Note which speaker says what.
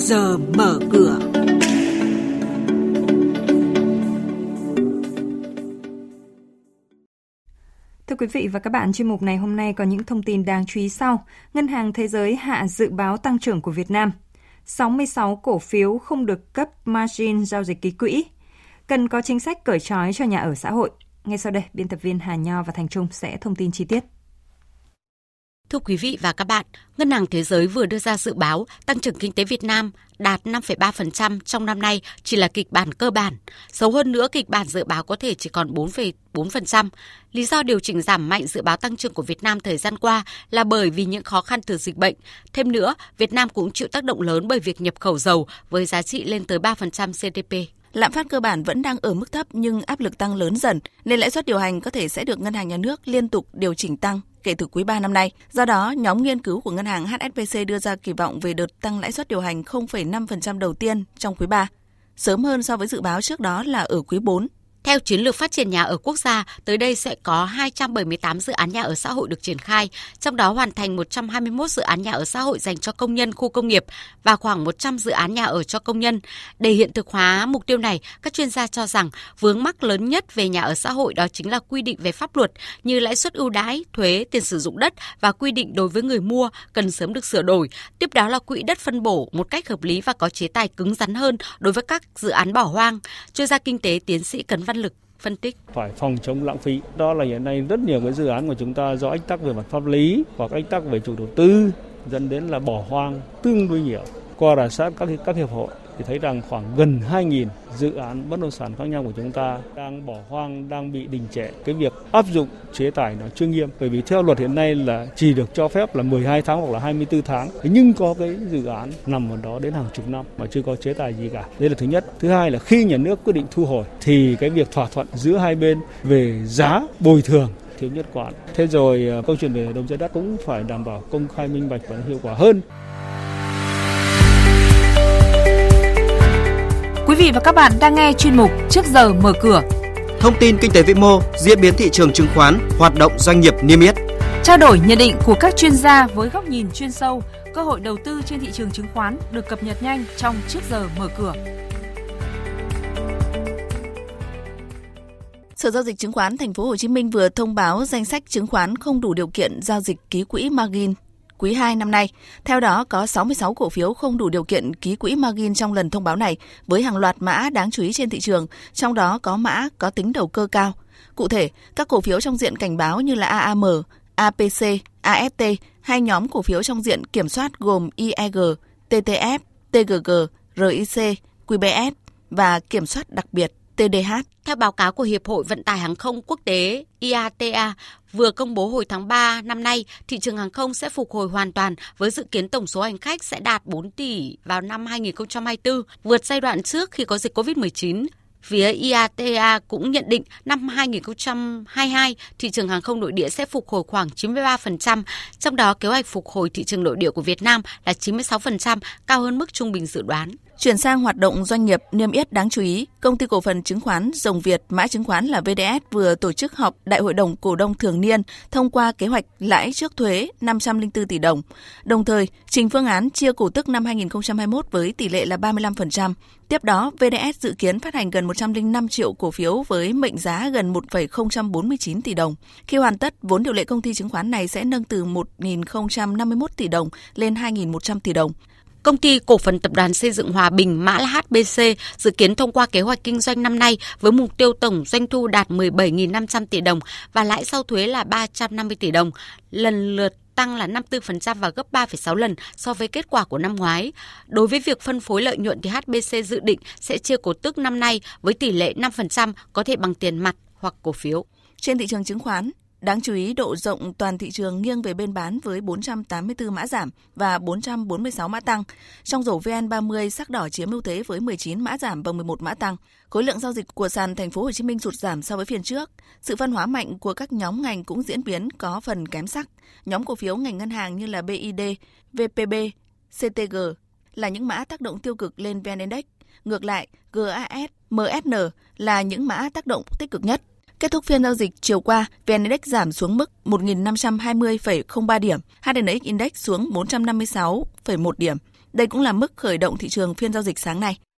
Speaker 1: giờ mở cửa.
Speaker 2: Thưa quý vị và các bạn, chuyên mục này hôm nay có những thông tin đáng chú ý sau. Ngân hàng Thế giới hạ dự báo tăng trưởng của Việt Nam. 66 cổ phiếu không được cấp margin giao dịch ký quỹ. Cần có chính sách cởi trói cho nhà ở xã hội. Ngay sau đây, biên tập viên Hà Nho và Thành Trung sẽ thông tin chi tiết.
Speaker 3: Thưa quý vị và các bạn, Ngân hàng Thế giới vừa đưa ra dự báo tăng trưởng kinh tế Việt Nam đạt 5,3% trong năm nay chỉ là kịch bản cơ bản. Xấu hơn nữa, kịch bản dự báo có thể chỉ còn 4,4%. Lý do điều chỉnh giảm mạnh dự báo tăng trưởng của Việt Nam thời gian qua là bởi vì những khó khăn từ dịch bệnh. Thêm nữa, Việt Nam cũng chịu tác động lớn bởi việc nhập khẩu dầu với giá trị lên tới 3% GDP.
Speaker 4: Lạm phát cơ bản vẫn đang ở mức thấp nhưng áp lực tăng lớn dần, nên lãi suất điều hành có thể sẽ được ngân hàng nhà nước liên tục điều chỉnh tăng kể từ quý 3 năm nay. Do đó, nhóm nghiên cứu của ngân hàng HSBC đưa ra kỳ vọng về đợt tăng lãi suất điều hành 0,5% đầu tiên trong quý 3, sớm hơn so với dự báo trước đó là ở quý 4
Speaker 3: theo chiến lược phát triển nhà ở quốc gia, tới đây sẽ có 278 dự án nhà ở xã hội được triển khai, trong đó hoàn thành 121 dự án nhà ở xã hội dành cho công nhân khu công nghiệp và khoảng 100 dự án nhà ở cho công nhân. Để hiện thực hóa mục tiêu này, các chuyên gia cho rằng vướng mắc lớn nhất về nhà ở xã hội đó chính là quy định về pháp luật như lãi suất ưu đãi, thuế, tiền sử dụng đất và quy định đối với người mua cần sớm được sửa đổi. Tiếp đó là quỹ đất phân bổ một cách hợp lý và có chế tài cứng rắn hơn đối với các dự án bỏ hoang. Chuyên gia kinh tế tiến sĩ Cấn Văn Lực, phân tích.
Speaker 5: Phải phòng chống lãng phí. Đó là hiện nay rất nhiều cái dự án của chúng ta do ách tắc về mặt pháp lý hoặc ách tắc về chủ đầu tư dẫn đến là bỏ hoang tương đối nhiều. Qua rà soát các các hiệp hội thì thấy rằng khoảng gần 2.000 dự án bất động sản khác nhau của chúng ta đang bỏ hoang, đang bị đình trệ. Cái việc áp dụng chế tài nó chưa nghiêm bởi vì theo luật hiện nay là chỉ được cho phép là 12 tháng hoặc là 24 tháng. Nhưng có cái dự án nằm ở đó đến hàng chục năm mà chưa có chế tài gì cả. Đây là thứ nhất. Thứ hai là khi nhà nước quyết định thu hồi thì cái việc thỏa thuận giữa hai bên về giá bồi thường thiếu nhất quán. Thế rồi à, câu chuyện về đồng giá đất cũng phải đảm bảo công khai minh bạch và hiệu quả hơn.
Speaker 6: Vị và các bạn đang nghe chuyên mục Trước giờ mở cửa.
Speaker 7: Thông tin kinh tế vĩ mô, diễn biến thị trường chứng khoán, hoạt động doanh nghiệp niêm yết.
Speaker 6: Trao đổi nhận định của các chuyên gia với góc nhìn chuyên sâu, cơ hội đầu tư trên thị trường chứng khoán được cập nhật nhanh trong Trước giờ mở cửa.
Speaker 4: Sở giao dịch chứng khoán Thành phố Hồ Chí Minh vừa thông báo danh sách chứng khoán không đủ điều kiện giao dịch ký quỹ margin quý 2 năm nay. Theo đó, có 66 cổ phiếu không đủ điều kiện ký quỹ margin trong lần thông báo này, với hàng loạt mã đáng chú ý trên thị trường, trong đó có mã có tính đầu cơ cao. Cụ thể, các cổ phiếu trong diện cảnh báo như là AAM, APC, AFT hai nhóm cổ phiếu trong diện kiểm soát gồm IEG, TTF, TGG, RIC, QBS và kiểm soát đặc biệt TDH.
Speaker 3: Theo báo cáo của Hiệp hội Vận tải Hàng không Quốc tế IATA vừa công bố hồi tháng 3 năm nay, thị trường hàng không sẽ phục hồi hoàn toàn với dự kiến tổng số hành khách sẽ đạt 4 tỷ vào năm 2024, vượt giai đoạn trước khi có dịch COVID-19. Phía IATA cũng nhận định năm 2022, thị trường hàng không nội địa sẽ phục hồi khoảng 93%, trong đó kế hoạch phục hồi thị trường nội địa của Việt Nam là 96%, cao hơn mức trung bình dự đoán.
Speaker 4: Chuyển sang hoạt động doanh nghiệp niêm yết đáng chú ý, công ty cổ phần chứng khoán Rồng Việt, mã chứng khoán là VDS vừa tổ chức họp đại hội đồng cổ đông thường niên thông qua kế hoạch lãi trước thuế 504 tỷ đồng. Đồng thời, trình phương án chia cổ tức năm 2021 với tỷ lệ là 35%. Tiếp đó, VDS dự kiến phát hành gần 105 triệu cổ phiếu với mệnh giá gần 1,049 tỷ đồng. Khi hoàn tất, vốn điều lệ công ty chứng khoán này sẽ nâng từ 1.051 tỷ đồng lên 2.100 tỷ đồng.
Speaker 3: Công ty cổ phần tập đoàn xây dựng Hòa Bình mã là HBC dự kiến thông qua kế hoạch kinh doanh năm nay với mục tiêu tổng doanh thu đạt 17.500 tỷ đồng và lãi sau thuế là 350 tỷ đồng, lần lượt tăng là 54% và gấp 3,6 lần so với kết quả của năm ngoái. Đối với việc phân phối lợi nhuận thì HBC dự định sẽ chia cổ tức năm nay với tỷ lệ 5% có thể bằng tiền mặt hoặc cổ phiếu.
Speaker 4: Trên thị trường chứng khoán, Đáng chú ý, độ rộng toàn thị trường nghiêng về bên bán với 484 mã giảm và 446 mã tăng. Trong rổ VN30 sắc đỏ chiếm ưu thế với 19 mã giảm và 11 mã tăng. Khối lượng giao dịch của sàn thành phố Hồ Chí Minh sụt giảm so với phiên trước. Sự phân hóa mạnh của các nhóm ngành cũng diễn biến có phần kém sắc. Nhóm cổ phiếu ngành ngân hàng như là BID, VPB, CTG là những mã tác động tiêu cực lên VN Index. Ngược lại, GAS, MSN là những mã tác động tích cực nhất. Kết thúc phiên giao dịch chiều qua, VN Index giảm xuống mức 1.520,03 điểm, HNX Index xuống 456,1 điểm. Đây cũng là mức khởi động thị trường phiên giao dịch sáng nay.